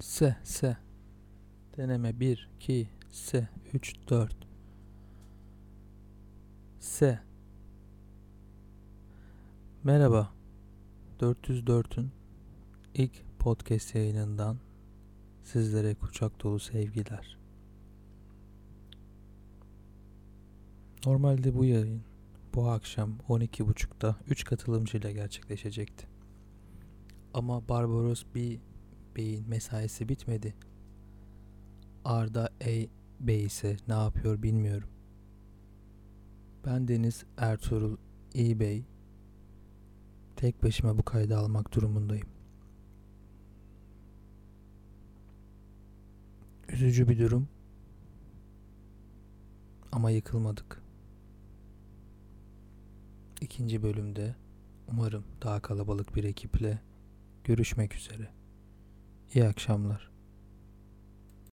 S S Deneme 1 2 S 3 4 S Merhaba 404'ün ilk podcast yayınından sizlere kucak dolu sevgiler. Normalde bu yayın bu akşam 12.30'da 3 katılımcıyla gerçekleşecekti. Ama Barbaros bir beyin mesaisi bitmedi. Arda E Bey ise ne yapıyor bilmiyorum. Ben Deniz Ertuğrul İ Bey tek başıma bu kaydı almak durumundayım. Üzücü bir durum. Ama yıkılmadık. İkinci bölümde umarım daha kalabalık bir ekiple görüşmek üzere. İyi akşamlar.